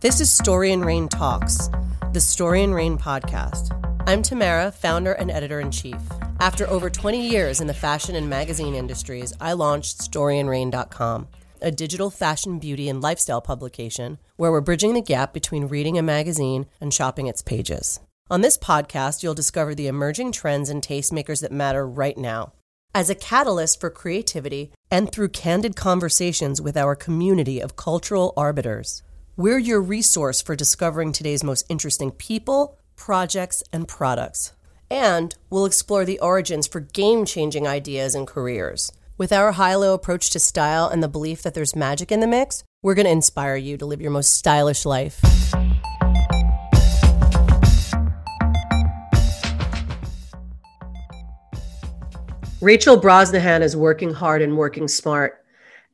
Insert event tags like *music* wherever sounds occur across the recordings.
This is Story and Rain Talks, the Story and Rain podcast. I'm Tamara, founder and editor in chief. After over 20 years in the fashion and magazine industries, I launched StoryandRain.com, a digital fashion, beauty, and lifestyle publication where we're bridging the gap between reading a magazine and shopping its pages. On this podcast, you'll discover the emerging trends and tastemakers that matter right now. As a catalyst for creativity and through candid conversations with our community of cultural arbiters, we're your resource for discovering today's most interesting people, projects, and products. And we'll explore the origins for game changing ideas and careers. With our high low approach to style and the belief that there's magic in the mix, we're going to inspire you to live your most stylish life. Rachel Brosnahan is working hard and working smart.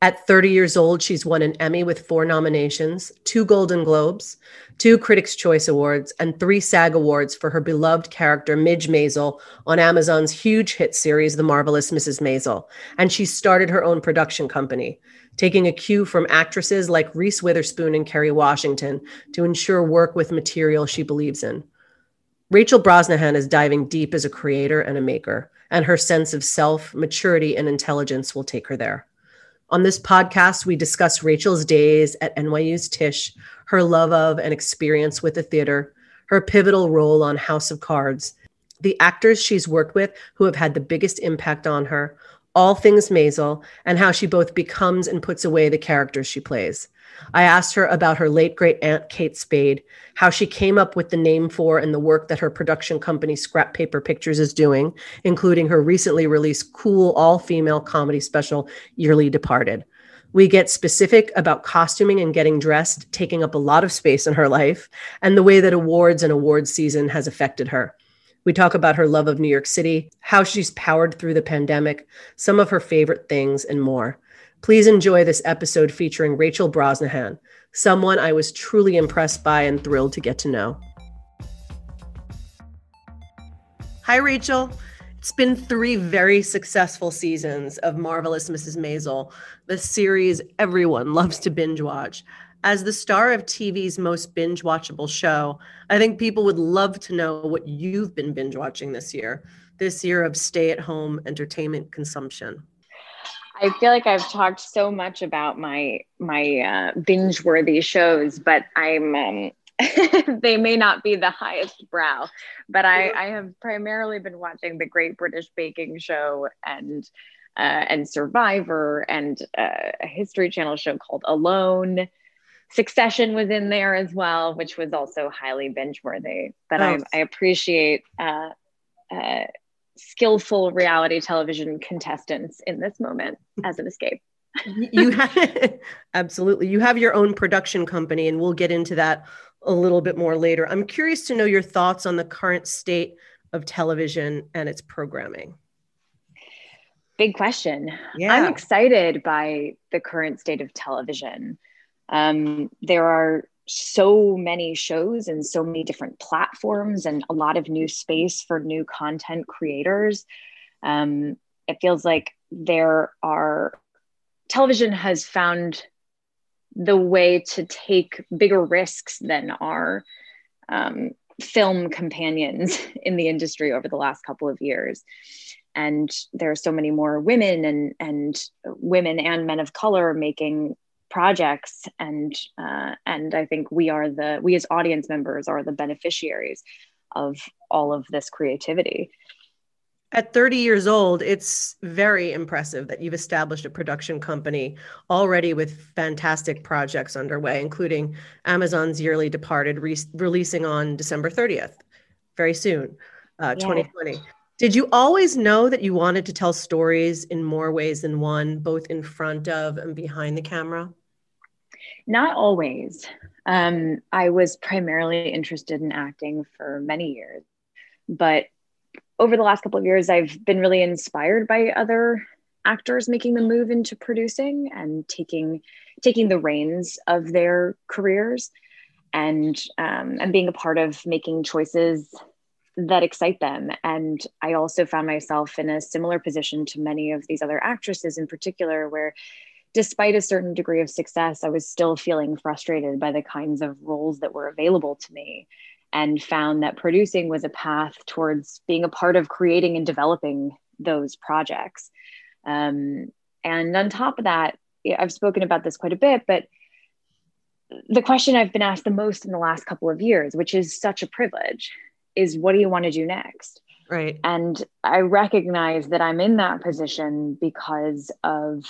At 30 years old, she's won an Emmy with four nominations, two Golden Globes, two Critics' Choice Awards, and three SAG Awards for her beloved character, Midge Maisel, on Amazon's huge hit series, The Marvelous Mrs. Maisel. And she started her own production company, taking a cue from actresses like Reese Witherspoon and Kerry Washington to ensure work with material she believes in. Rachel Brosnahan is diving deep as a creator and a maker, and her sense of self, maturity, and intelligence will take her there. On this podcast, we discuss Rachel's days at NYU's Tisch, her love of and experience with the theater, her pivotal role on House of Cards, the actors she's worked with who have had the biggest impact on her, all things Maisel, and how she both becomes and puts away the characters she plays. I asked her about her late great aunt Kate Spade, how she came up with the name for and the work that her production company Scrap Paper Pictures is doing, including her recently released cool all female comedy special, Yearly Departed. We get specific about costuming and getting dressed, taking up a lot of space in her life, and the way that awards and awards season has affected her. We talk about her love of New York City, how she's powered through the pandemic, some of her favorite things, and more. Please enjoy this episode featuring Rachel Brosnahan, someone I was truly impressed by and thrilled to get to know. Hi, Rachel. It's been three very successful seasons of Marvelous Mrs. Maisel, the series everyone loves to binge watch. As the star of TV's most binge watchable show, I think people would love to know what you've been binge watching this year, this year of stay at home entertainment consumption. I feel like I've talked so much about my my uh, binge worthy shows, but I'm um, *laughs* they may not be the highest brow. But I, I have primarily been watching the Great British Baking Show and uh, and Survivor and uh, a History Channel show called Alone. Succession was in there as well, which was also highly binge worthy. But oh. I, I appreciate uh, uh, skillful reality television contestants in this moment as an escape. you have *laughs* absolutely you have your own production company and we'll get into that a little bit more later i'm curious to know your thoughts on the current state of television and its programming big question yeah. i'm excited by the current state of television um, there are so many shows and so many different platforms and a lot of new space for new content creators. Um, it feels like there are television has found the way to take bigger risks than our um, film companions *laughs* in the industry over the last couple of years and there are so many more women and and women and men of color making projects and uh, and i think we are the we as audience members are the beneficiaries of all of this creativity. At 30 years old it's very impressive that you've established a production company already with fantastic projects underway including amazon's yearly departed re- releasing on december 30th very soon uh, yeah. 2020 did you always know that you wanted to tell stories in more ways than one both in front of and behind the camera not always. Um, I was primarily interested in acting for many years, but over the last couple of years, I've been really inspired by other actors making the move into producing and taking taking the reins of their careers and um, and being a part of making choices that excite them. And I also found myself in a similar position to many of these other actresses in particular, where despite a certain degree of success, I was still feeling frustrated by the kinds of roles that were available to me and found that producing was a path towards being a part of creating and developing those projects. Um, and on top of that, I've spoken about this quite a bit, but the question I've been asked the most in the last couple of years, which is such a privilege, is what do you want to do next? Right. And I recognize that I'm in that position because of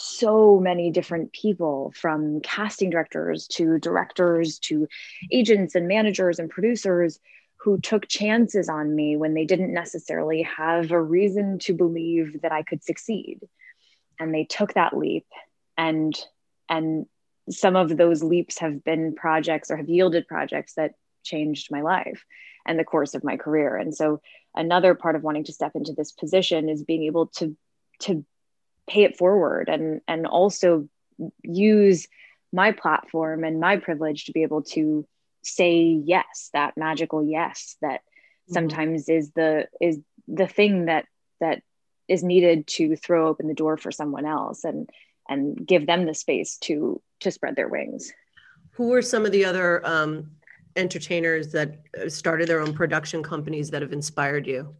so many different people from casting directors to directors to agents and managers and producers who took chances on me when they didn't necessarily have a reason to believe that I could succeed. And they took that leap and and some of those leaps have been projects or have yielded projects that changed my life and the course of my career. And so another part of wanting to step into this position is being able to to pay it forward and and also use my platform and my privilege to be able to say yes that magical yes that mm-hmm. sometimes is the is the thing that that is needed to throw open the door for someone else and and give them the space to to spread their wings. Who are some of the other um, entertainers that started their own production companies that have inspired you?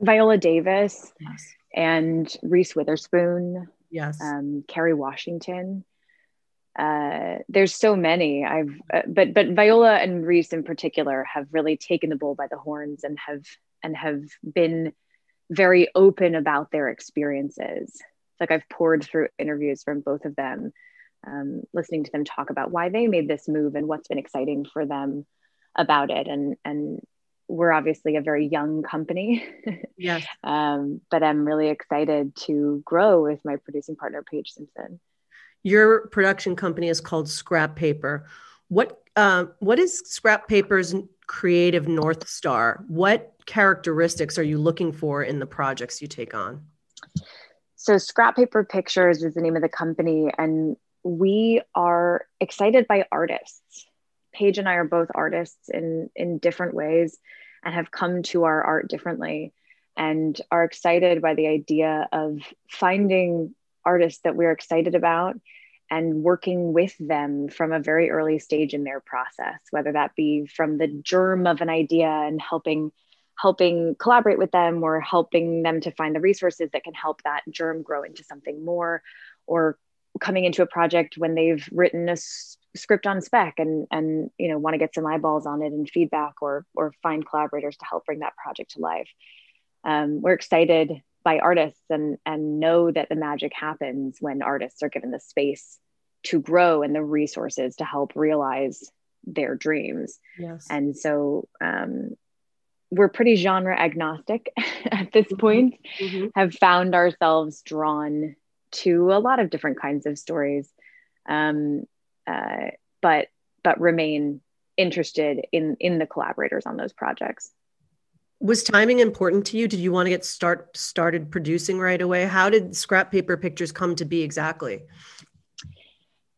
Viola davis. Yes and Reese Witherspoon. Yes. Um, Kerry Washington. Uh, there's so many. I've, uh, but but Viola and Reese in particular have really taken the bull by the horns and have and have been very open about their experiences. Like I've poured through interviews from both of them, um, listening to them talk about why they made this move and what's been exciting for them about it, and and we're obviously a very young company. *laughs* Yes. um, but I'm really excited to grow with my producing partner, Paige Simpson. Your production company is called Scrap Paper. What uh, what is Scrap Paper's creative north star? What characteristics are you looking for in the projects you take on? So, Scrap Paper Pictures is the name of the company, and we are excited by artists. Paige and I are both artists in in different ways and have come to our art differently and are excited by the idea of finding artists that we're excited about and working with them from a very early stage in their process whether that be from the germ of an idea and helping helping collaborate with them or helping them to find the resources that can help that germ grow into something more or coming into a project when they've written a script on spec and and you know want to get some eyeballs on it and feedback or or find collaborators to help bring that project to life um, we're excited by artists and and know that the magic happens when artists are given the space to grow and the resources to help realize their dreams yes and so um, we're pretty genre agnostic *laughs* at this mm-hmm. point mm-hmm. have found ourselves drawn to a lot of different kinds of stories um, uh, but but remain interested in in the collaborators on those projects. Was timing important to you? Did you want to get start started producing right away? How did scrap paper pictures come to be exactly?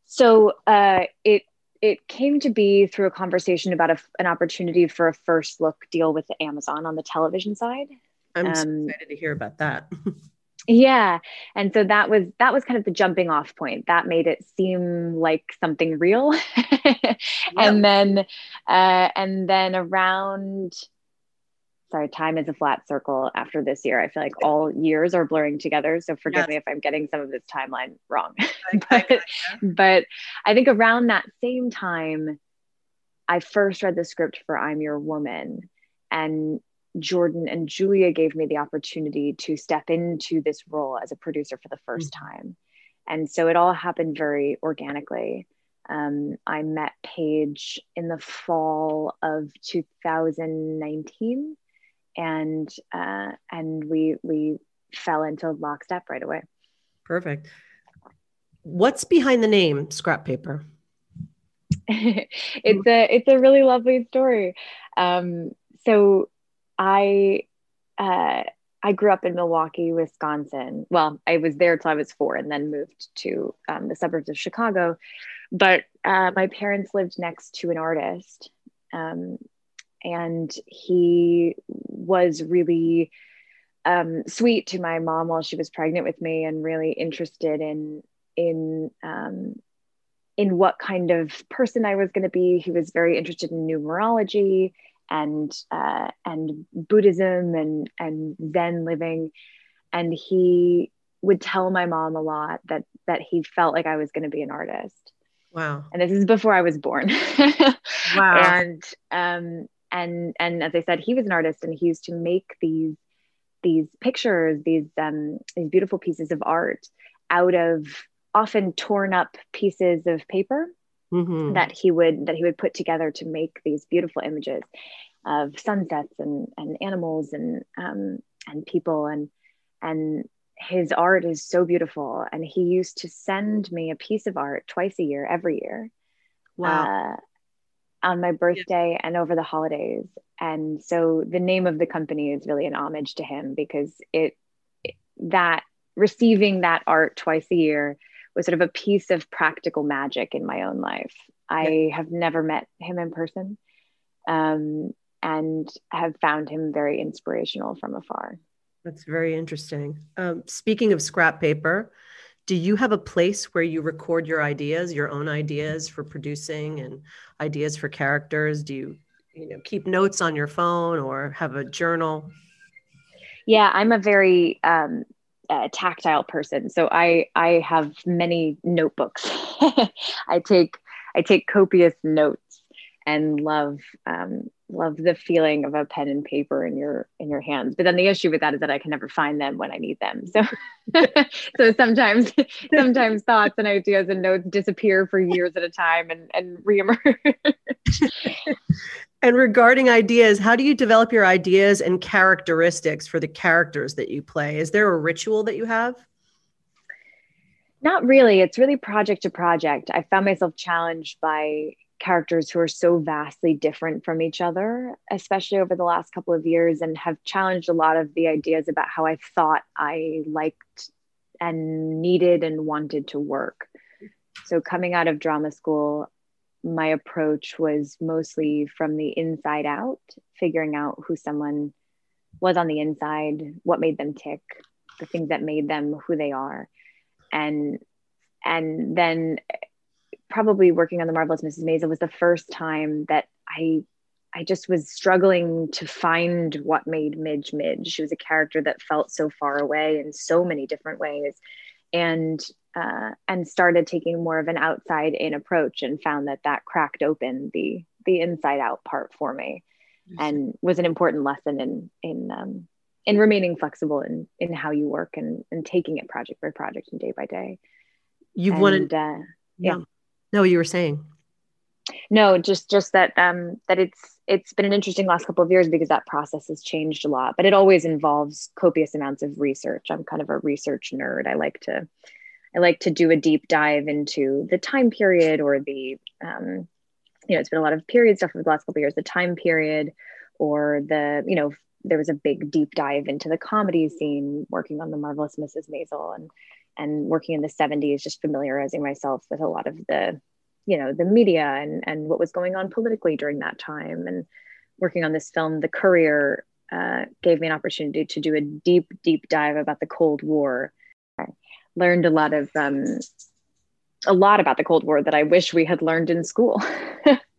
So uh, it it came to be through a conversation about a, an opportunity for a first look deal with amazon on the television side. I'm um, so excited to hear about that *laughs* yeah. And so that was that was kind of the jumping off point. That made it seem like something real. *laughs* Yep. and then uh and then around sorry time is a flat circle after this year. I feel like all years are blurring together. So forgive yes. me if i'm getting some of this timeline wrong. *laughs* But, but i think around that same time i first read the script for i'm your woman. And Jordan and Julia gave me the opportunity to step into this role as a producer for the 1st mm-hmm. time. And so it all happened very organically. Um, I met Paige in the fall of 2019, and uh, and we we fell into lockstep right away. Perfect. What's behind the name Scrap Paper? *laughs* it's a it's a really lovely story. Um, so I uh, I grew up in Milwaukee, Wisconsin. Well, I was there till I was four, and then moved to um, the suburbs of Chicago. But uh, my parents lived next to an artist, um, and he was really um, sweet to my mom while she was pregnant with me, and really interested in in um, in what kind of person I was going to be. He was very interested in numerology and uh, and Buddhism and and Zen living, and he would tell my mom a lot that that he felt like I was going to be an artist. Wow! And this is before I was born. *laughs* wow! And um and and as I said, he was an artist, and he used to make these these pictures, these um these beautiful pieces of art out of often torn up pieces of paper mm-hmm. that he would that he would put together to make these beautiful images of sunsets and and animals and um, and people and and his art is so beautiful and he used to send me a piece of art twice a year every year wow. Uh, on my birthday and over the holidays and so the name of the company is really an homage to him because it, it that receiving that art twice a year was sort of a piece of practical magic in my own life. I have never met him in person um, and have found him very inspirational from afar. That's very interesting. Um, speaking of scrap paper, do you have a place where you record your ideas, your own ideas for producing and ideas for characters? Do you, you know, keep notes on your phone or have a journal? Yeah, I'm a very um, a tactile person. So i i have many notebooks. *laughs* I take i take copious notes and love um, love the feeling of a pen and paper in your in your hands. But then the issue with that is that i can never find them when i need them. So *laughs* so sometimes *laughs* sometimes thoughts and ideas and notes disappear for years at a time and and reemerge and regarding ideas how do you develop your ideas and characteristics for the characters that you play? Is there a ritual that you have? Not really. It's really project to project. I found myself challenged by characters who are so vastly different from each other, especially over the last couple of years, and have challenged a lot of the ideas about how I thought I liked and needed and wanted to work. So, coming out of drama school, my approach was mostly from the inside out, figuring out who someone was on the inside, what made them tick, the things that made them who they are. And and then probably working on the marvelous Mrs. Maisel was the first time that I I just was struggling to find what made Midge Midge. She was a character that felt so far away in so many different ways, and uh, and started taking more of an outside in approach, and found that that cracked open the the inside out part for me, and was an important lesson in in um, in remaining flexible in in how you work and and taking it project by project and day by day. You've and, wanted, uh, yeah. yeah. No, you were saying. No, just just that um that it's it's been an interesting last couple of years because that process has changed a lot, but it always involves copious amounts of research. I'm kind of a research nerd. I like to I like to do a deep dive into the time period or the um, you know, it's been a lot of period stuff over the last couple years, the time period or the, you know, there was a big deep dive into the comedy scene working on the marvelous Mrs. Maisel and and working in the 70s just familiarizing myself with a lot of the you know the media and and what was going on politically during that time and working on this film the courier uh, gave me an opportunity to do a deep deep dive about the cold war learned a lot of um, a lot about the cold war that i wish we had learned in school. *laughs*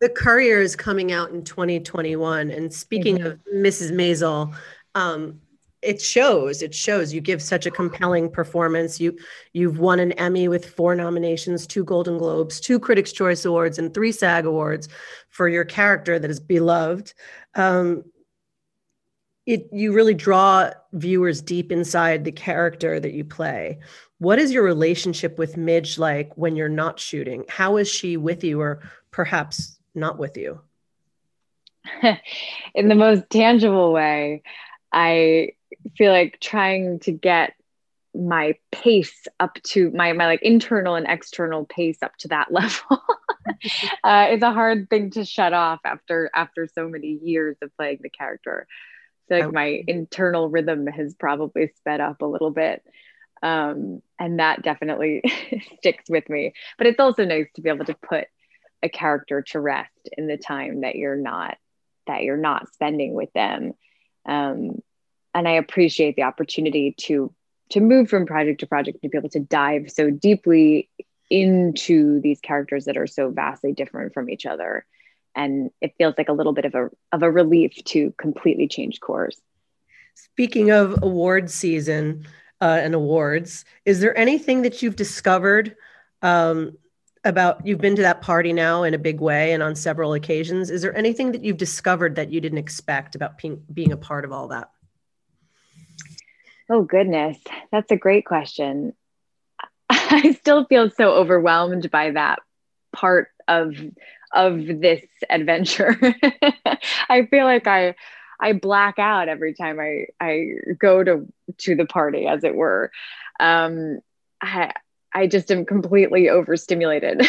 The courier is coming out in 2021 and speaking mm-hmm. of mrs maisel um, it shows it shows. You give such a compelling performance. You you've won an emmy with four nominations two golden globes two critics choice awards and three sag awards for your character that is beloved. Um, it you really draw viewers deep inside the character that you play what is your relationship with midge like when you're not shooting how is she with you or perhaps not with you *laughs* in the most tangible way i feel like trying to get my pace up to my my like internal and external pace up to that *laughs* level *laughs* uh, is a hard thing to shut off after after so many years of playing the character. So like my internal rhythm has probably sped up a little bit. Um, and that definitely *laughs* sticks with me. But it's also nice to be able to put a character to rest in the time that you're not that you're not spending with them. Um, and I appreciate the opportunity to to move from project to project to be able to dive so deeply into these characters that are so vastly different from each other and it feels like a little bit of a of a relief to completely change course speaking of award season uh, and awards. Is there anything that you've discovered um, about you've been to that party now in a big way and on several occasions. Is there anything that you've discovered that you didn't expect about being, being a part of all that? Oh goodness. That's a great question. *laughs* I still feel so overwhelmed by that part of of this adventure. *laughs* I feel like i i black out every time i i go to to the party as it were um i I just am completely overstimulated.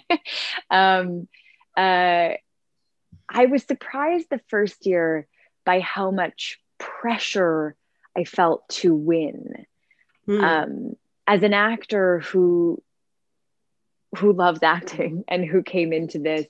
*laughs* um, uh, I was surprised the first year by how much pressure I felt to win. Mm. Um, as an actor who who loves acting and who came into this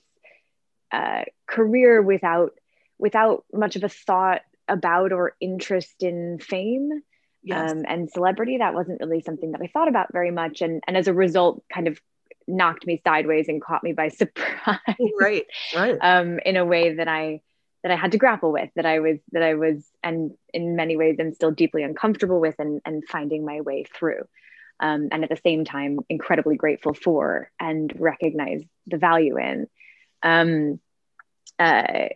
uh, career without without much of a thought about or interest in fame, yes. um, and celebrity. That wasn't really something that I thought about very much, and and as a result, kind of knocked me sideways and caught me by *laughs* surprise. Right, right. um, in a way that I that I had to grapple with, that I was that I was, and in many ways, I'm still deeply uncomfortable with, and and finding my way through. Um, and at the same time, incredibly grateful for and recognize the value in. Um, uh,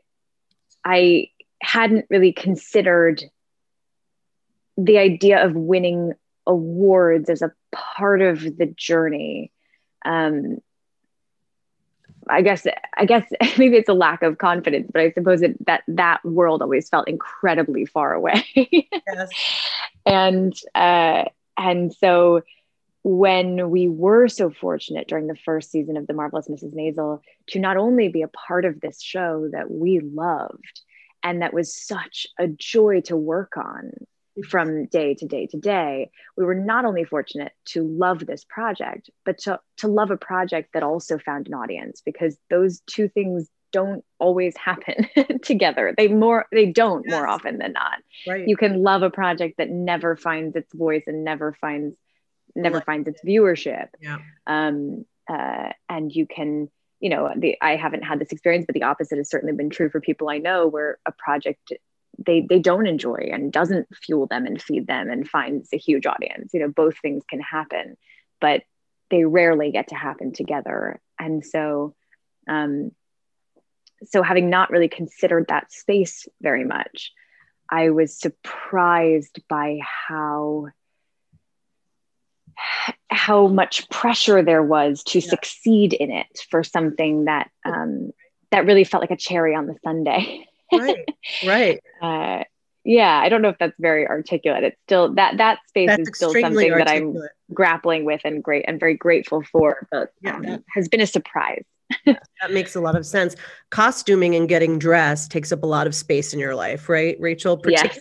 I hadn't really considered the idea of winning awards as a part of the journey um, I guess I guess *laughs* maybe it's a lack of confidence, but I suppose it, that that world always felt incredibly far away. *laughs* yes. And uh, and so when we were so fortunate during the first season of the marvelous Mrs. Maisel to not only be a part of this show that we loved and that was such a joy to work on, from day to day to day, we were not only fortunate to love this project, but to, to love a project that also found an audience because those two things don't always *laughs* happen together. They more they don't yes. more often than not. Right. You can love a project that never finds its voice and never finds never like finds its viewership. Yeah. Um, uh, and you can you know the i haven't had this experience but the opposite has certainly been true for people i know where a project they they don't enjoy and doesn't fuel them and feed them and finds a huge audience you know both things can happen but they rarely get to happen together and so um so having not really considered that space very much i was surprised by how how much pressure there was to yeah. succeed in it for something that um, that really felt like a cherry on the sundae right right. *laughs* Uh, yeah i don't know if that's very articulate. It's still that that space that's is still something articulate. that i'm grappling with and great and very grateful for but yeah. Um, has been a surprise. *laughs* Yeah, that makes a lot of sense. Costuming and getting dressed takes up a lot of space in your life right rachel? Yes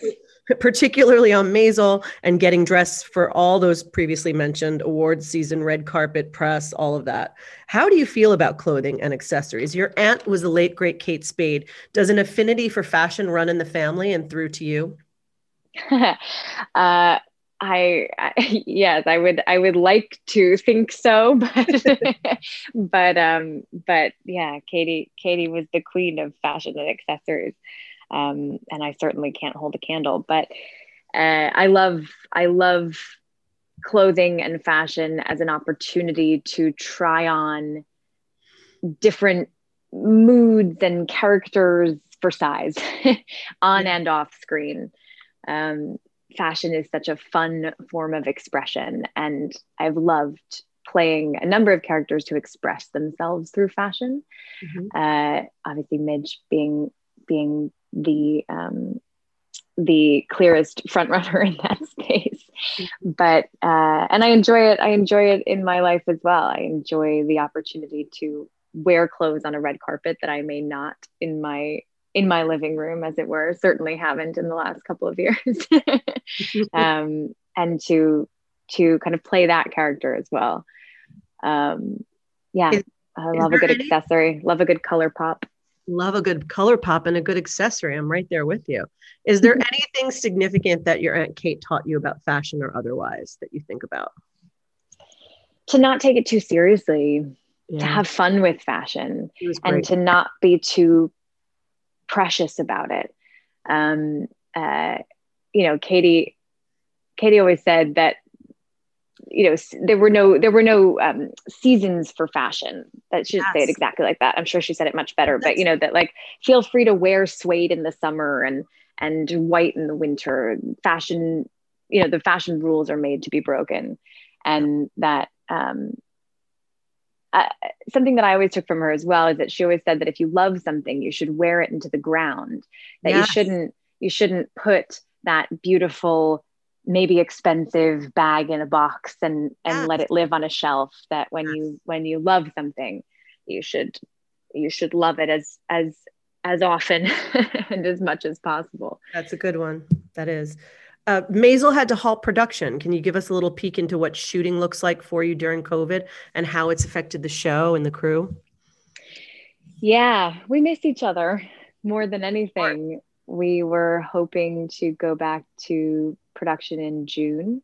particularly on Maisel and getting dressed for all those previously mentioned awards season, red carpet, press, all of that. How do you feel about clothing and accessories? Your aunt was the late, great Kate Spade. Does an affinity for fashion run in the family and through to you? *laughs* uh, I, I, *laughs* yes, I would I would like to think so, *laughs* but but um but yeah, Katie Katie was the queen of fashion and accessories um, and I certainly can't hold a candle. But uh, I love I love clothing and fashion as an opportunity to try on different moods and characters for size *laughs* on and off screen. Um, fashion is such a fun form of expression, and I've loved playing a number of characters who express themselves through fashion. Mm-hmm. Uh, obviously, Midge being being the um, the clearest front runner in that *laughs* space. But uh, and i enjoy it i enjoy it in my life as well. I enjoy the opportunity to wear clothes on a red carpet that i may not in my in my living room as it were certainly haven't in the last couple of years. *laughs* *laughs* Um, and to to kind of play that character as well. Um, yeah is, i love a good any, accessory love a good color pop Love a good color pop and a good accessory. I'm right there with you. Is there anything significant that your Aunt Kate taught you about fashion or otherwise that you think about? To not take it too seriously, yeah. to have fun with fashion, and to not be too precious about it. Um, uh, you know, Katie, Katie always said that you know there were no there were no um, seasons for fashion that she didn't yes. say it exactly like that i'm sure she said it much better but you know that like feel free to wear suede in the summer and and white in the winter fashion you know the fashion rules are made to be broken and that um uh, something that I always took from her as well is that she always said that if you love something, you should wear it into the ground. That yes. you shouldn't you shouldn't put that beautiful maybe expensive bag in a box and and yes. let it live on a shelf that when yes. you when you love something you should you should love it as as as often *laughs* and as much as possible that's a good one that is uh, Maisel had to halt production. Can you give us a little peek into what shooting looks like for you during COVID and how it's affected the show and the crew? Yeah, we miss each other more than anything. We were hoping to go back to production in June.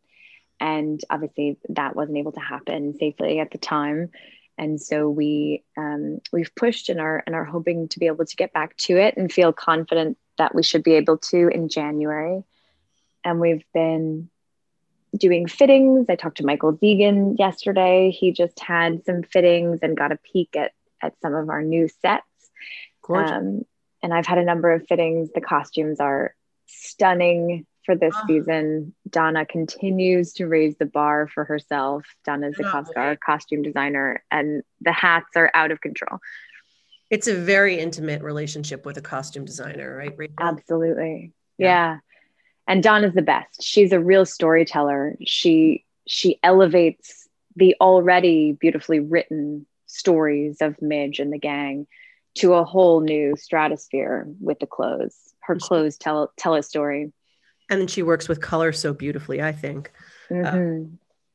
And obviously, that wasn't able to happen safely at the time. And so we um, we've pushed and are and are hoping to be able to get back to it and feel confident that we should be able to in January. And we've been doing fittings. I talked to Michael Zegen yesterday. He just had some fittings and got a peek at at some of our new sets. Um, and I've had a number of fittings. The costumes are stunning for this oh. season. Donna continues to raise the bar for herself. Donna's the oh, costume designer, and the hats are out of control. It's a very intimate relationship with a costume designer, right? Rachel? Absolutely. Yeah. yeah. And Donna's the best. She's a real storyteller. She she elevates the already beautifully written stories of Midge and the gang to a whole new stratosphere with the clothes. Her clothes tell tell a story. And then she works with color so beautifully i think. Mm-hmm.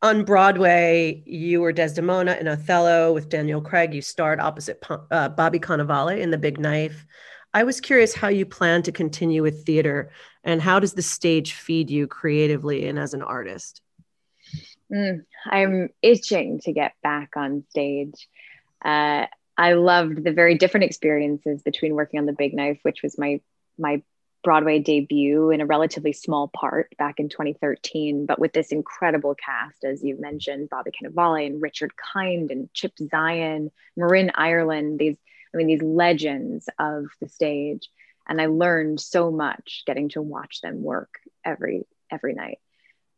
uh, on broadway you were desdemona in othello. With daniel craig you starred opposite uh, bobby cannavale in the big knife. I was curious how you plan to continue with theater and how does the stage feed you creatively and as an artist? Mm, i'm itching to get back on stage. Uh, i loved the very different experiences between working on the big knife which was my my Broadway debut in a relatively small part back in 2013, but with this incredible cast, as you mentioned, Bobby Cannavale and Richard Kind and Chip Zien, Marin Ireland, these, I mean, these legends of the stage. And I learned so much getting to watch them work every every night,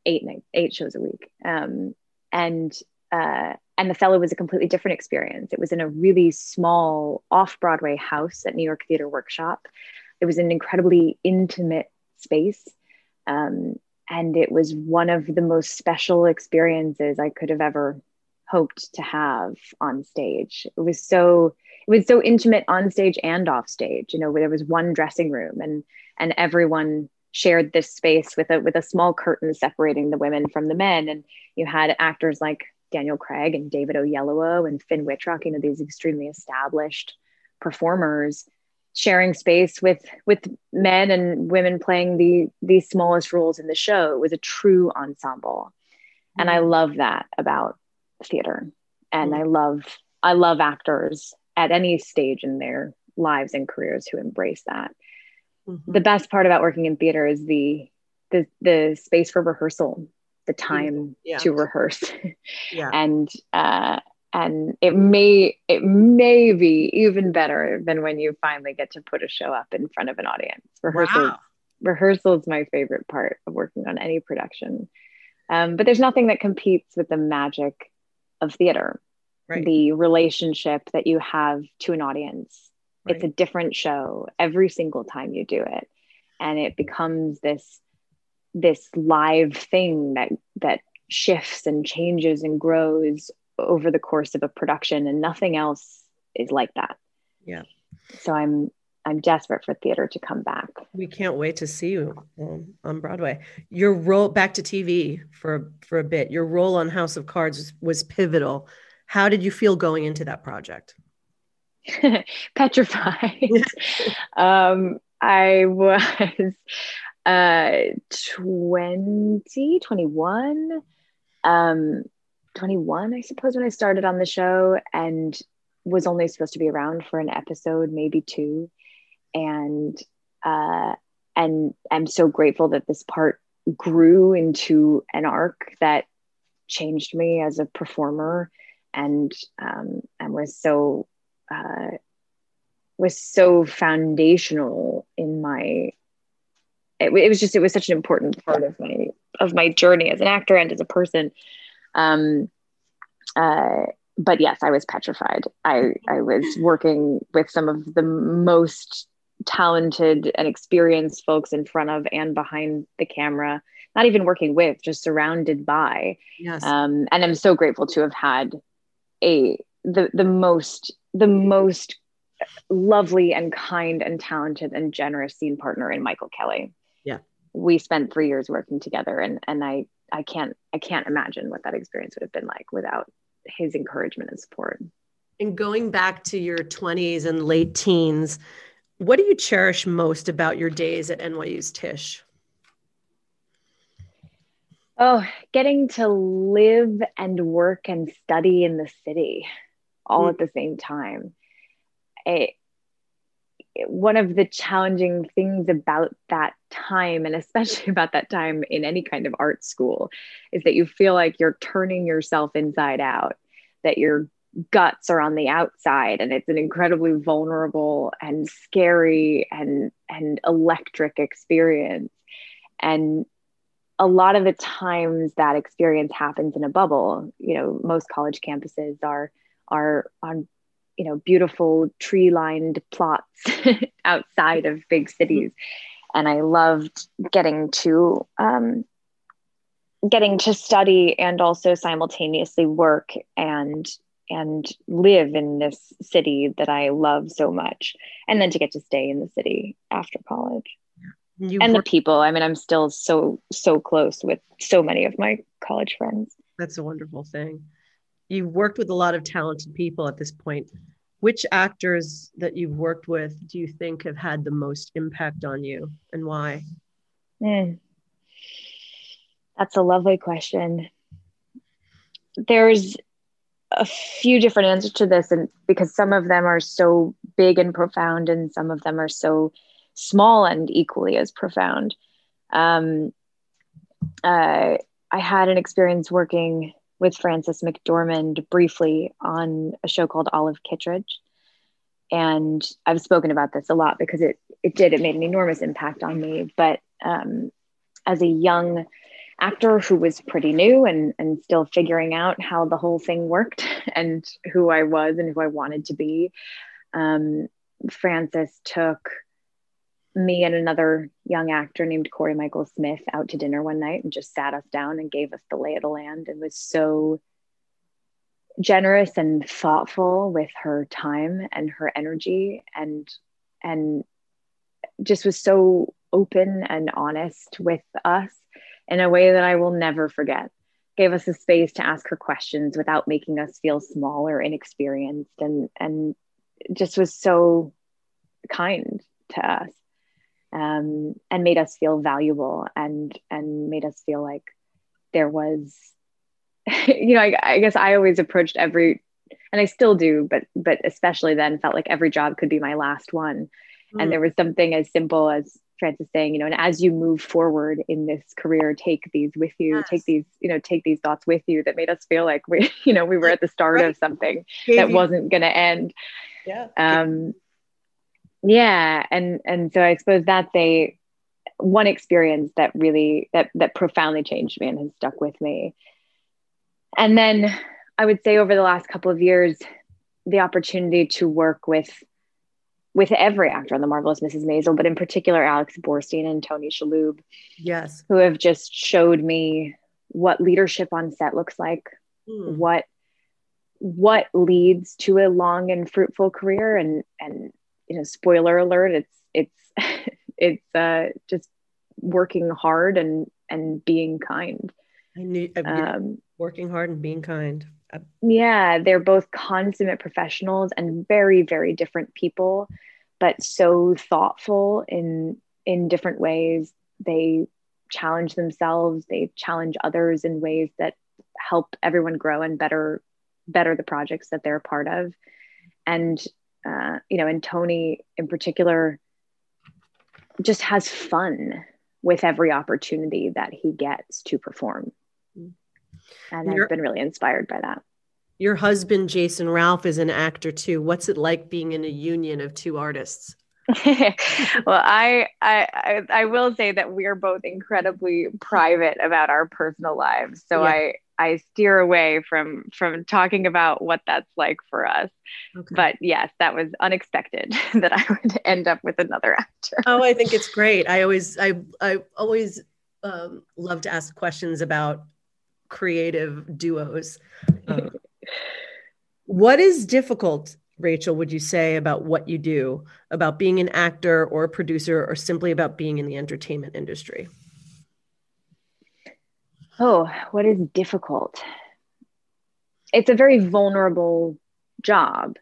eight nights, eight shows a week. Um, and uh, and Othello was a completely different experience. It was in a really small off Broadway house at New York Theater Workshop it was an incredibly intimate space. Um, and it was one of the most special experiences I could have ever hoped to have on stage. It was so it was so intimate on stage and off stage. You know, where there was one dressing room and and everyone shared this space with a with a small curtain separating the women from the men. And you had actors like Daniel Craig and David Oyelowo and Finn Wittrock, you know, these extremely established performers sharing space with with men and women playing the the smallest roles in the show it was a true ensemble mm-hmm. and i mm. love that about theater and mm-hmm. i love i love actors at any stage in their lives and careers who embrace that mm-hmm. the best part about working in theater is the the the space for rehearsal the time yeah. to rehearse *laughs* yeah. and uh and it may it may be even better than when you finally get to put a show up in front of an audience rehearsal wow. rehearsal is my favorite part of working on any production um, but there's nothing that competes with the magic of theater right. the relationship that you have to an audience right. it's a different show every single time you do it and it becomes this this live thing that that shifts and changes and grows over the course of a production and nothing else is like that. Yeah. So i'm i'm desperate for theater to come back. We can't wait to see you um, on broadway. Your role back to tv for for a bit. Your role on house of cards was, was pivotal. How did you feel going into that project? *laughs* Petrified. *laughs* um, I was uh, 20, 21, um, 21, I suppose, when I started on the show and was only supposed to be around for an episode, maybe two. And, uh, and I'm so grateful that this part grew into an arc that changed me as a performer and um, and was so uh, was so foundational in my it, it, was just it was such an important part of my of my journey as an actor and as a person. Um uh but yes i was petrified. I i was working with some of the most talented and experienced folks in front of and behind the camera not even working with just surrounded by. Yes. Um and i'm so grateful to have had a the the most the most lovely and kind and talented and generous scene partner in Michael Kelly. We spent 3 years working together and and I I can't I can't imagine what that experience would have been like without his encouragement and support. And going back to your 20s and late teens, what do you cherish most about your days at NYU's Tisch? Oh, getting to live and work and study in the city all mm. at the same time. It, one of the challenging things about that time, and especially *laughs* about that time in any kind of art school, is that you feel like you're turning yourself inside out, that your guts are on the outside, and it's an incredibly vulnerable and scary and and electric experience. And a lot of the times that experience happens in a bubble you know most college campuses are are on you know beautiful tree lined plots *laughs* outside of big cities and i loved getting to um, getting to study and also simultaneously work and and live in this city that i love so much and then to get to stay in the city after college you and the people. I mean, I'm still so so close with so many of my college friends. That's a wonderful thing. You've worked with a lot of talented people at this point. Which actors that you've worked with do you think have had the most impact on you and why? Mm. That's a lovely question. There's a few different answers to this, and because some of them are so big and profound, and some of them are so small and equally as profound. Um, uh, I had an experience working with Frances McDormand briefly on a show called Olive Kitteridge. And I've spoken about this a lot because it it did it made an enormous impact on me. But um, as a young actor who was pretty new and and still figuring out how the whole thing worked *laughs* and who I was and who I wanted to be, um, Frances took me and another young actor named Cory Michael Smith out to dinner one night and just sat us down and gave us the lay of the land and was so generous and thoughtful with her time and her energy and and just was so open and honest with us in a way that I will never forget. Gave us a space to ask her questions without making us feel small or inexperienced and and just was so kind to us um, and made us feel valuable and and made us feel like there was *laughs* you know I, I guess i always approached every and i still do but but especially then felt like every job could be my last one mm. and there was something as simple as frances saying you know and as you move forward in this career take these with you yes. take these you know take these thoughts with you that made us feel like we *laughs* you know we were at the start right. of something Gave that you- wasn't going to end yeah um yeah and and so i suppose that's a one experience that really that that profoundly changed me and has stuck with me and then i would say over the last couple of years the opportunity to work with with every actor on the marvelous mrs maisel but in particular alex borstein and tony shalhoub yes who have just showed me what leadership on set looks like mm. what what leads to a long and fruitful career and and you know spoiler alert it's it's *laughs* it's uh just working hard and and being kind I knew, um, working hard and being kind. Yeah, they're both consummate professionals and very, very different people, but so thoughtful in in different ways. They challenge themselves, they challenge others in ways that help everyone grow and better better the projects that they're a part of. And uh, you know, and Tony in particular just has fun with every opportunity that he gets to perform. And I've been really inspired by that. Your husband, Jason Ralph, is an actor too. What's it like being in a union of two artists? *laughs* well, I, I I will say that we are both incredibly private about our personal lives. So yeah. I I steer away from from talking about what that's like for us. Okay. But yes, that was unexpected *laughs* that I would end up with another actor. Oh, I think it's *laughs* great. I always I I always um, love to ask questions about creative duos. Um, *laughs* what is difficult, Rachel, would you say about what you do, about being an actor or a producer, or simply about being in the entertainment industry? Oh, what is difficult? It's a very vulnerable job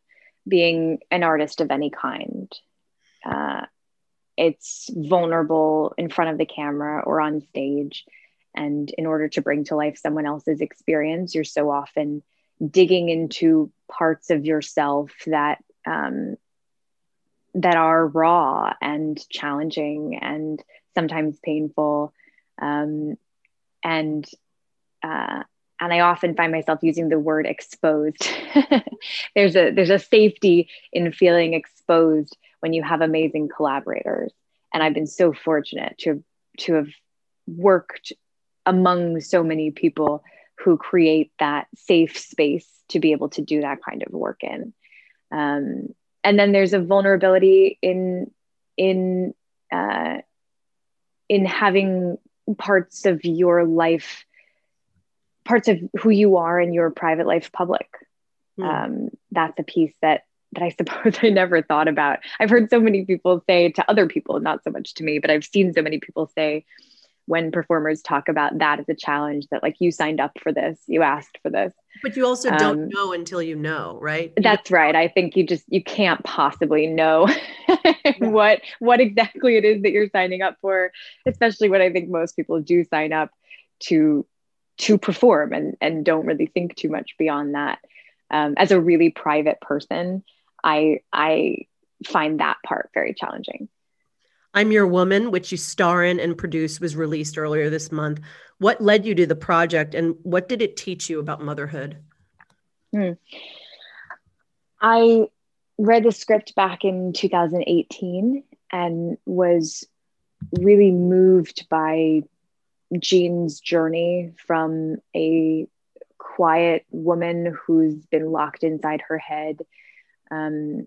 being an artist of any kind. Uh, it's vulnerable in front of the camera or on stage. And in order to bring to life someone else's experience, you're so often digging into parts of yourself that um, that are raw and challenging and sometimes painful. Um, and uh, and I often find myself using the word exposed. *laughs* there's a there's a safety in feeling exposed when you have amazing collaborators, and I've been so fortunate to to have worked among so many people who create that safe space to be able to do that kind of work in. Um, and then there's a vulnerability in in uh, in having parts of your life parts of who you are in your private life public mm. um, that's a piece that that i *laughs* suppose i never thought about i've heard so many people say to other people not so much to me but i've seen so many people say when performers talk about that as a challenge that like you signed up for this you asked for this. But you also don't um, know until you know right? You that's right. i think you just you can't possibly know *laughs* what what exactly it is that you're signing up for especially when i think most people do sign up to to perform and and don't really think too much beyond that. Um, as a really private person i i find that part very challenging I'm Your Woman, which you star in and produce, was released earlier this month. What led you to the project and what did it teach you about motherhood? Hmm. I read the script back in 2018 and was really moved by Jean's journey from a quiet woman who's been locked inside her head um,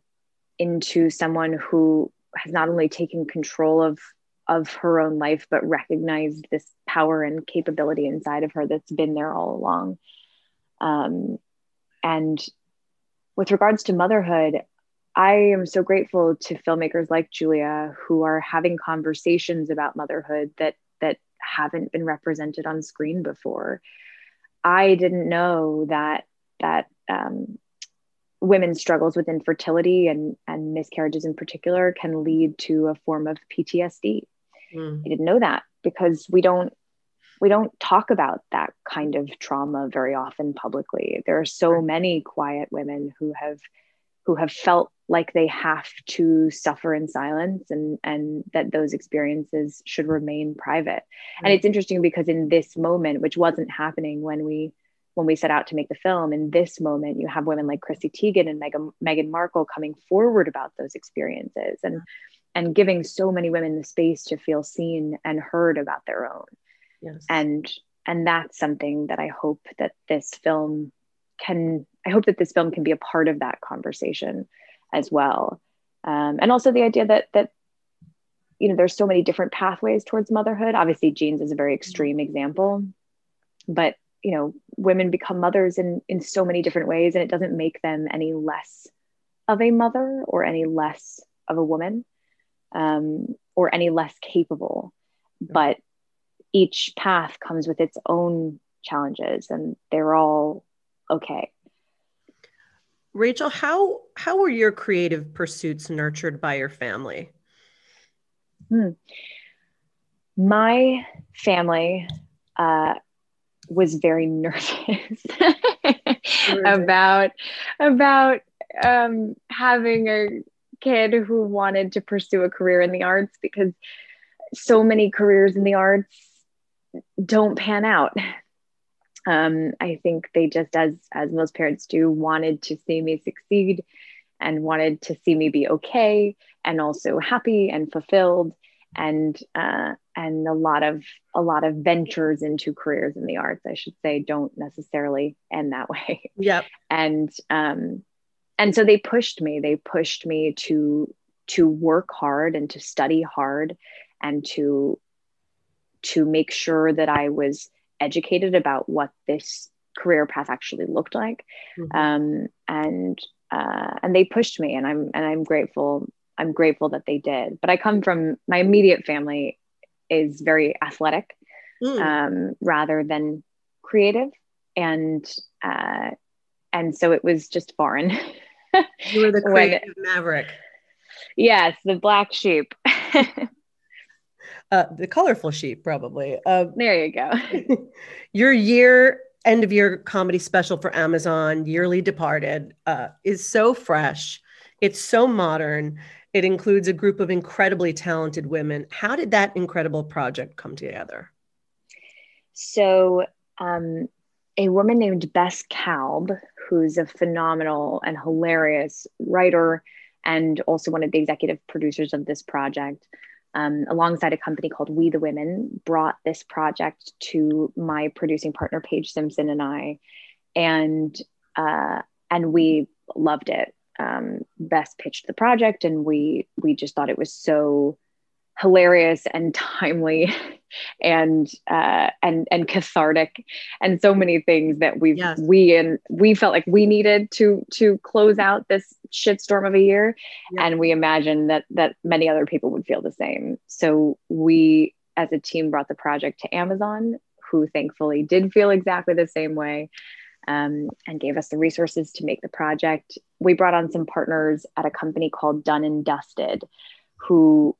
into someone who has not only taken control of of her own life but recognized this power and capability inside of her that's been there all along. Um, and with regards to motherhood i am so grateful to filmmakers like julia who are having conversations about motherhood that that haven't been represented on screen before. I didn't know that that um, women's struggles with infertility and, and miscarriages in particular can lead to a form of PTSD. Mm. I didn't know that because we don't we don't talk about that kind of trauma very often publicly. There are so many quiet women who have who have felt like they have to suffer in silence and and that those experiences should remain private. Mm. And it's interesting because in this moment which wasn't happening when we when we set out to make the film in this moment you have women like chrissy teigen and Meghan, meghan markle coming forward about those experiences and and giving so many women the space to feel seen and heard about their own. Yes. and and that's something that i hope that this film can i hope that this film can be a part of that conversation as well. Um, and also the idea that that you know there's so many different pathways towards motherhood. Obviously jean's is a very extreme example but you know women become mothers in in so many different ways and it doesn't make them any less of a mother or any less of a woman um, or any less capable. But each path comes with its own challenges and they're all okay. Rachel how how were your creative pursuits nurtured by your family? Hmm. my family uh, was very *laughs* nervous about about um, having a kid who wanted to pursue a career in the arts because so many careers in the arts don't pan out. Um, I think they just, as as most parents do, wanted to see me succeed and wanted to see me be okay and also happy and fulfilled and uh, and a lot of a lot of ventures into careers in the arts i should say don't necessarily end that *laughs* way yep and um and so they pushed me they pushed me to to work hard and to study hard and to to make sure that i was educated about what this career path actually looked like mm-hmm. um and uh, and they pushed me and i'm and i'm grateful I'm grateful that they did. But I come from my immediate family is very athletic mm. um, rather than creative, and uh, and so it was just foreign. *laughs* you were the creative when, maverick. Yes, the black sheep. *laughs* uh, the colorful sheep, probably. Uh, there you go. *laughs* your year end of year comedy special for Amazon, Yearly Departed, uh, is so fresh. It's so modern. It includes a group of incredibly talented women. How did that incredible project come together? So, um, a woman named Bess Kalb, who's a phenomenal and hilarious writer and also one of the executive producers of this project, um, alongside a company called We the Women, brought this project to my producing partner Paige Simpson and I, and uh, and we loved it um, Bess pitched the project, and we we just thought it was so hilarious and *laughs* timely and uh, and and cathartic and so many things that we yes. we and we felt like we needed to to close out this shitstorm of a year yeah. and we imagined that that many other people would feel the same so we as a team brought the project to amazon who thankfully did feel exactly the same way um, and gave us the resources to make the project. We brought on some partners at a company called Done and Dusted, who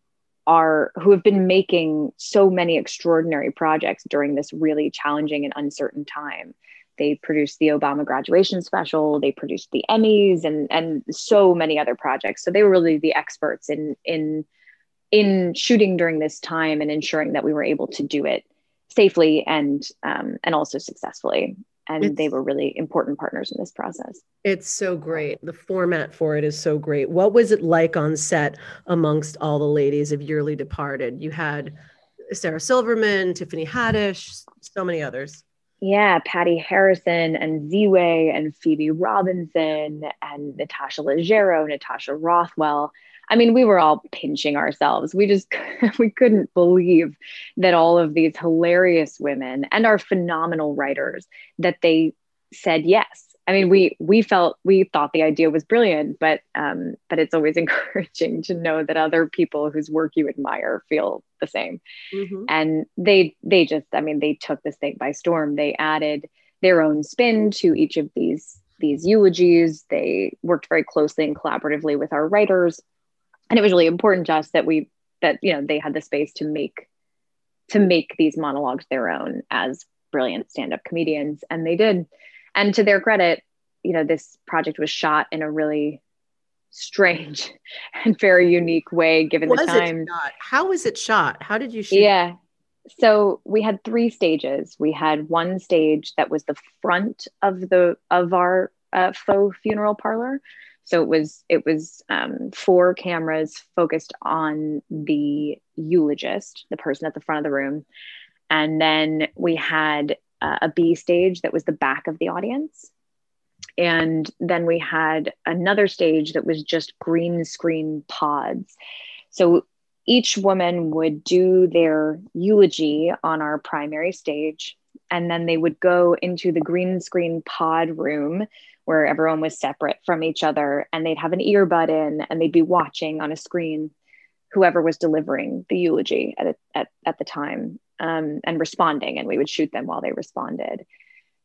are who have been making so many extraordinary projects during this really challenging and uncertain time. They produced the Obama graduation special, they produced the Emmys and and so many other projects. So they were really the experts in in in shooting during this time and ensuring that we were able to do it safely and um, and also successfully and it's, they were really important partners in this process. It's so great. The format for it is so great. What was it like on set amongst all the ladies of Yearly Departed? You had Sarah Silverman, Tiffany Haddish, so many others. Yeah, Patty Harrison and Ziwe and Phoebe Robinson and Natasha Leggero, Natasha Rothwell. I mean, we were all pinching ourselves. We just *laughs* we couldn't believe that all of these hilarious women and our phenomenal writers that they said yes. I mean, we we felt we thought the idea was brilliant, but um, but it's always *laughs* encouraging to know that other people whose work you admire feel the same. Mm-hmm. And they they just, I mean, they took this thing by storm. They added their own spin to each of these these eulogies. They worked very closely and collaboratively with our writers and it was really important to us that we that you know they had the space to make to make these monologues their own as brilliant stand-up comedians and they did. And to their credit you know this project was shot in a really strange *laughs* and very unique way given was the time. how was it shot? How did you shoot? Yeah. So we had three stages. We had one stage that was the front of the of our uh, faux funeral parlor so it was it was um, four cameras focused on the eulogist, the person at the front of the room, and then we had uh, a B stage that was the back of the audience, and then we had another stage that was just green screen pods. So each woman would do their eulogy on our primary stage, and then they would go into the green screen pod room where everyone was separate from each other and they'd have an earbud in and they'd be watching on a screen whoever was delivering the eulogy at, a, at, at the time um, and responding, and we would shoot them while they responded.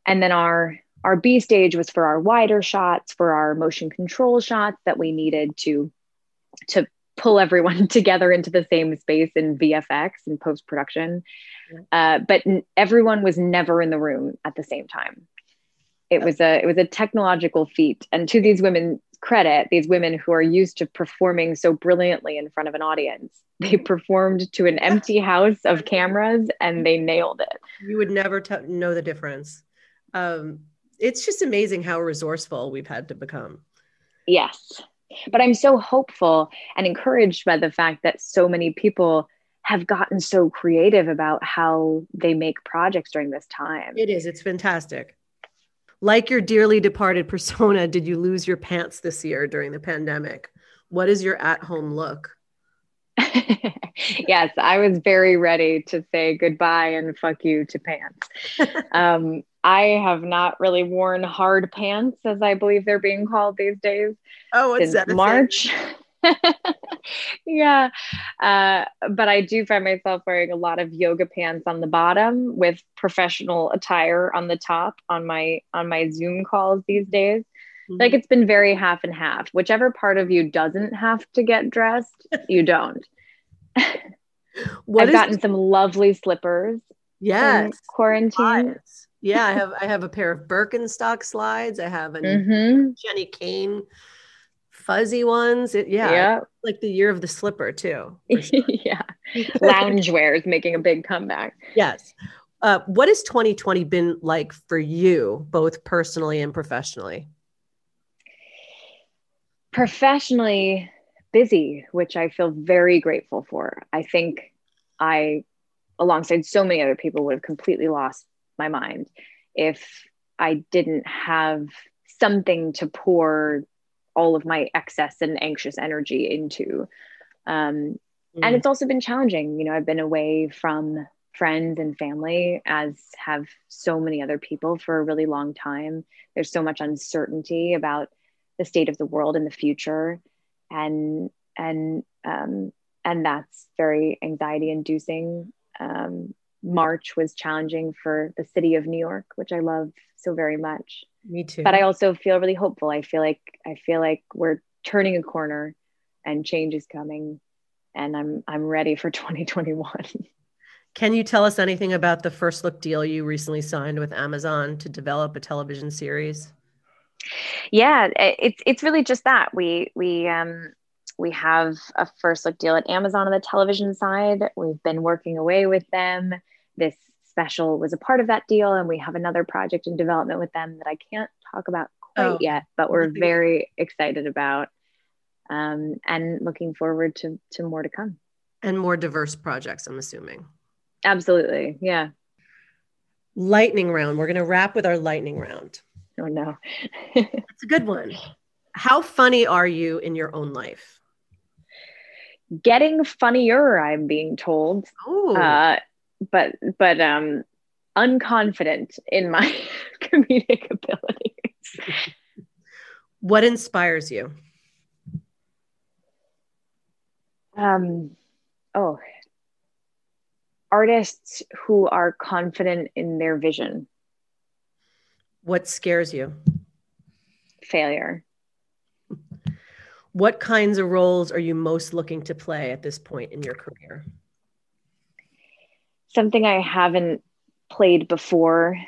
And then our our B stage was for our wider shots, for our motion control shots that we needed to to pull everyone *laughs* together into the same space in VFX and post production. Uh, but n- everyone was never in the room at the same time. It was a it was a technological feat, and to these women credit, these women who are used to performing so brilliantly in front of an audience, they performed to an empty house of cameras and they nailed it. You would never t- know the difference. Um, it's just amazing how resourceful we've had to become. Yes. But I'm so hopeful and encouraged by the fact that so many people have gotten so creative about how they make projects during this time. It is. It's fantastic. Like your dearly departed persona, *laughs* did you lose your pants this year during the pandemic? What is your at home look? *laughs* yes, I was very ready to say goodbye and fuck you to pants. *laughs* um, I have not really worn hard pants, as I believe they're being called these days. Oh, what's since that? March. *laughs* yeah. Uh, but I do find myself wearing a lot of yoga pants on the bottom with professional attire on the top on my on my Zoom calls these days. Mm-hmm. Like it's been very half and half. Whichever part of you doesn't have to get dressed, you don't. *laughs* I've gotten some lovely slippers. Yes. Quarantine. Yeah, I have I have a pair of Birkenstock slides. I have a mm-hmm. Jenni Kayne fuzzy ones. It, yeah, yeah, like the year of the slipper too. *laughs* Sure. yeah, *laughs* loungewear is making a big comeback. Yes. Uh, what has 2020 been like for you, both personally and professionally? Professionally, busy, which I feel very grateful for. I think I, alongside so many other people, would have completely lost my mind if I didn't have something to pour all of my excess and anxious energy into. Um, mm. And it's also been challenging. You know, I've been away from friends and family, as have so many other people for a really long time. There's so much uncertainty about the state of the world in the future, and and um, and that's very anxiety inducing. Um, March was challenging for the city of New York, which I love so very much. Me too. But I also feel really hopeful. I feel like I feel like we're turning a corner and change is coming and I'm I'm ready for *laughs* 2021. Can you tell us anything about the first look deal you recently signed with Amazon to develop a television series? Yeah, it's it's really just that. We we um we have a first look deal at Amazon on the television side. We've been working away with them. This special was a part of that deal and we have another project in development with them that i can't talk about quite oh. yet but we're very excited about um, and looking forward to to more to come. And more diverse projects i'm assuming. Absolutely yeah. Lightning round. We're going to wrap with our lightning round. Oh no. *laughs* It's a good one. How funny are you in your own life? Getting funnier i'm being told. Oh uh, but but um unconfident in my *laughs* comedic abilities. What inspires you? Um oh artists who are confident in their vision. What scares you? Failure. What kinds of roles are you most looking to play at this point in your career? Something I haven't played before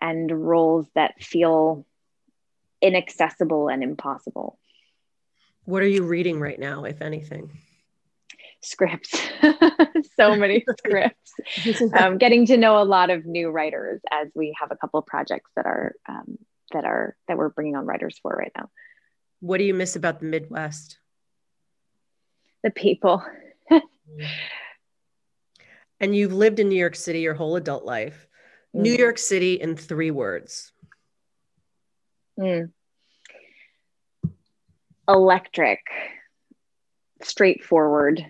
and roles that feel inaccessible and impossible. What are you reading right now, if anything? Scripts, *laughs* so many *laughs* scripts. *laughs* Um, getting to know a lot of new writers as we have a couple of projects that are um, that are that we're bringing on writers for right now. What do you miss about the Midwest? The people. And you've lived in New York City your whole adult life. Mm. New York City in three words. Mm. Electric, straightforward,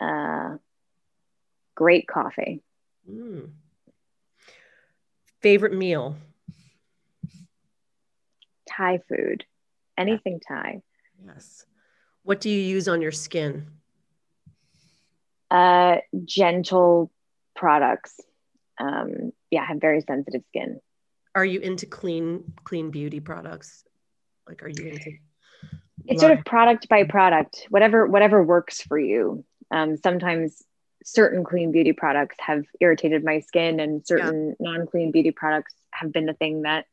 uh, great coffee. Mm. Favorite meal? Thai food, anything Thai. Yes. What do you use on your skin? Uh, gentle products. Um, yeah, I have very sensitive skin. Are you into clean, clean beauty products? Like, are you into? It's sort of product by product, whatever whatever works for you. Um, sometimes certain clean beauty products have irritated my skin, and certain yeah. non-clean beauty products have been the thing that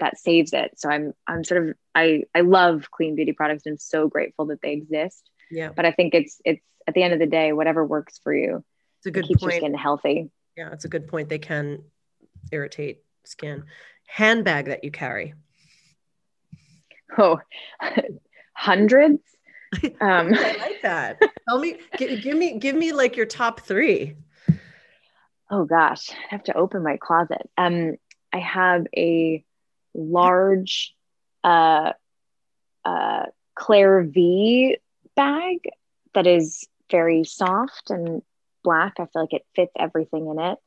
that saves it. So I'm I'm sort of I I love clean beauty products and I'm so grateful that they exist. Yeah. But I think it's it's at the end of the day, whatever works for you. It's a good keeps point. your skin healthy. Yeah, it's a good point. They can irritate skin. Handbag that you carry. *laughs* Oh, *laughs* hundreds. *laughs* Um, I like that. Tell me, give, give me, give me like your top three. Oh gosh, I have to open my closet. Um, I have a large uh, uh, Clare V bag that is very soft and black. I feel like it fits everything in it.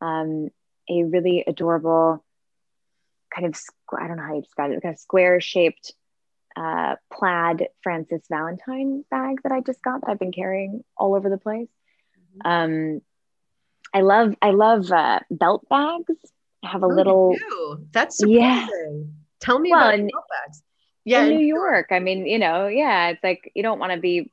Um, a really adorable kind of, I don't know how you describe it, kind of square shaped uh, plaid Frances Valentine bag that I just got that I've been carrying all over the place. Mm-hmm. Um, I love, I love uh, belt bags have a oh, little. That's surprising. Yeah. Tell me well, about in, bags. Yeah, in New York. I mean, you know, yeah, it's like you don't want to be.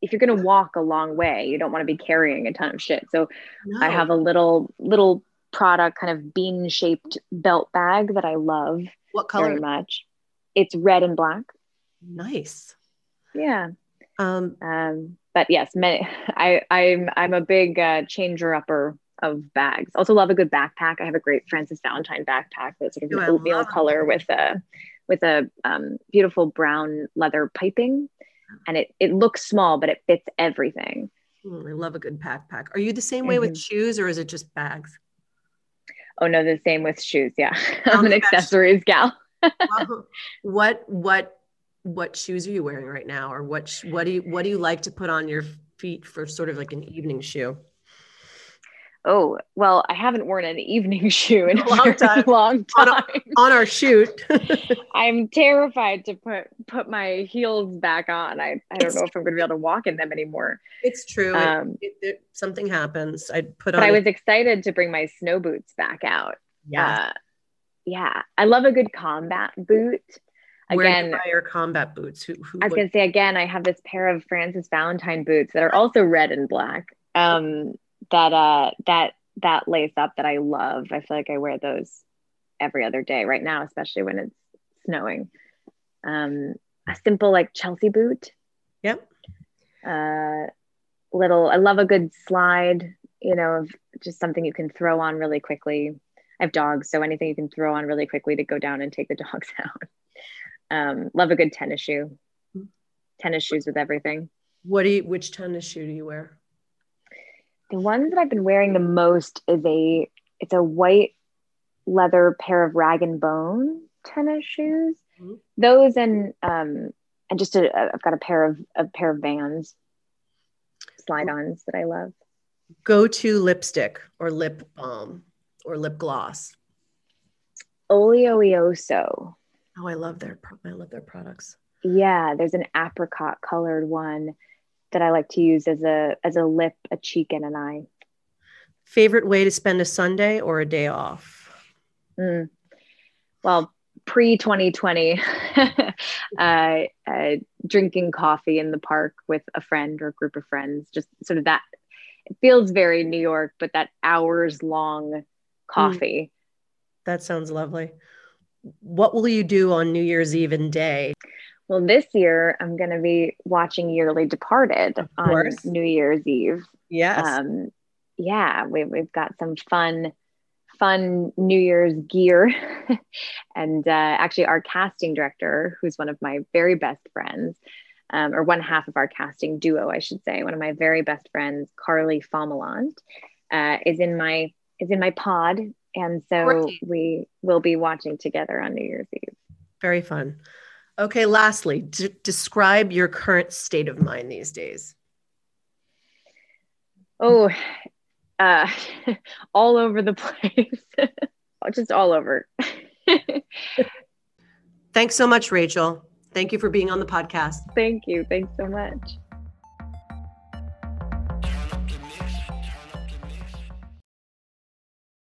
If you're going to walk a long way, you don't want to be carrying a ton of shit. So, no. I have a little little product, kind of bean shaped belt bag that I love. What color? Very much. It's red and black. Nice. Yeah. Um. Um. But yes, many, I I'm I'm a big uh, changer upper of bags. Also love a good backpack. I have a great Frances Valentine backpack that's sort of an oatmeal color with a with a um, beautiful brown leather piping, and it it looks small but it fits everything. Mm, I love a good backpack. Are you the same way mm-hmm. with shoes or is it just bags? Oh no, the same with shoes. Yeah, *laughs* I'm an accessories gal. *laughs* what what what shoes are you wearing right now, or what what do you what do you like to put on your feet for sort of like an evening shoe? Oh well i haven't worn an evening *laughs* shoe in a long time, long time. On, on, our shoot. *laughs* I'm terrified to put put my heels back on. I, I don't it's know if i'm going to be able to walk in them anymore. It's true. Um, it, it, it, something happens. I put on but i was excited to bring my snow boots back out. Yeah. Uh, yeah. I love a good combat boot. Again your combat boots. Who, who i was going to say again i have this pair of frances valentine boots that are also red and black. Um that uh that that lace up that I love. I feel like I wear those every other day right now, especially when it's snowing. Um, a simple like Chelsea boot. Yep. Uh, little. I love a good slide. You know, of just something you can throw on really quickly. I have dogs, so anything you can throw on really quickly to go down and take the *laughs* dogs out. Um, love a good tennis shoe. Tennis shoes with everything. What do you? Which tennis shoe do you wear? The one that I've been wearing the most is a it's a white leather pair of rag and bone tennis shoes. Mm-hmm. Those and um and just a, I've got a pair of a pair of Vans slide ons that I love. Go to lipstick or lip balm or lip gloss. Olioioso. Oh, I love their I love their products. Yeah, there's an apricot colored one that I like to use as a as a lip, a cheek, and an eye. Favorite way to spend a Sunday or a day off? Mm. Well, pre 2020, uh, *laughs* uh, drinking coffee in the park with a friend or a group of friends, just sort of that. It feels very New York, but that hours long coffee. Mm. That sounds lovely. What will you do on New Year's Eve and day? Well, this year I'm going to be watching Yearly Departed on New Year's Eve. Yes. Um, yeah, we, we've got some fun, fun New Year's gear. *laughs* and uh, actually, our casting director, who's one of my very best friends, um, or one half of our casting duo, I should say, one of my very best friends, Carly Fomelant, uh, is in my is in my pod, and so we will be watching together on New Year's Eve. Very fun. Okay, lastly, d- describe your current state of mind these days. Oh, uh, *laughs* all over the *laughs* place, just all over. *laughs* Thanks so much, Rachel. Thank you for being on the podcast. Thank you. Thanks so much.